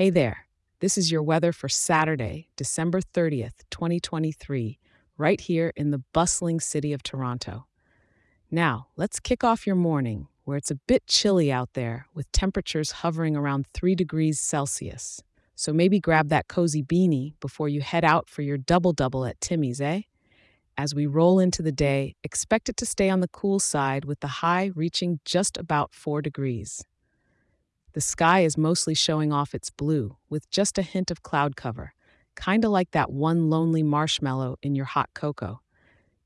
Hey there, this is your weather for Saturday, December 30th, 2023, right here in the bustling city of Toronto. Now, let's kick off your morning where it's a bit chilly out there with temperatures hovering around 3 degrees Celsius. So maybe grab that cozy beanie before you head out for your double double at Timmy's, eh? As we roll into the day, expect it to stay on the cool side with the high reaching just about 4 degrees. The sky is mostly showing off its blue with just a hint of cloud cover, kinda like that one lonely marshmallow in your hot cocoa.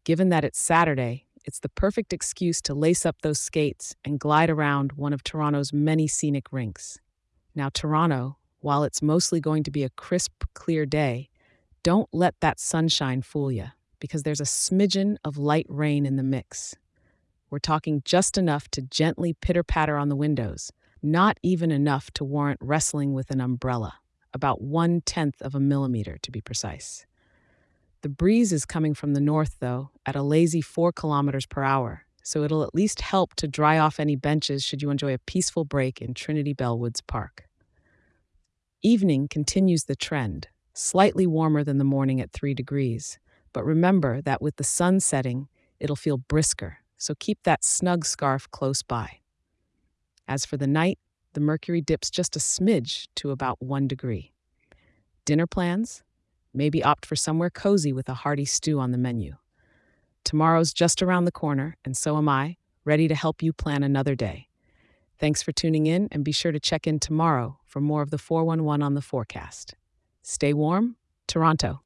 Given that it's Saturday, it's the perfect excuse to lace up those skates and glide around one of Toronto's many scenic rinks. Now, Toronto, while it's mostly going to be a crisp, clear day, don't let that sunshine fool you, because there's a smidgen of light rain in the mix. We're talking just enough to gently pitter patter on the windows, not even enough to warrant wrestling with an umbrella, about one tenth of a millimeter to be precise. The breeze is coming from the north, though, at a lazy 4 kilometers per hour, so it'll at least help to dry off any benches should you enjoy a peaceful break in Trinity Bellwoods Park. Evening continues the trend, slightly warmer than the morning at 3 degrees, but remember that with the sun setting, it'll feel brisker, so keep that snug scarf close by. As for the night, the mercury dips just a smidge to about 1 degree. Dinner plans? Maybe opt for somewhere cozy with a hearty stew on the menu. Tomorrow's just around the corner, and so am I, ready to help you plan another day. Thanks for tuning in, and be sure to check in tomorrow for more of the 411 on the forecast. Stay warm, Toronto.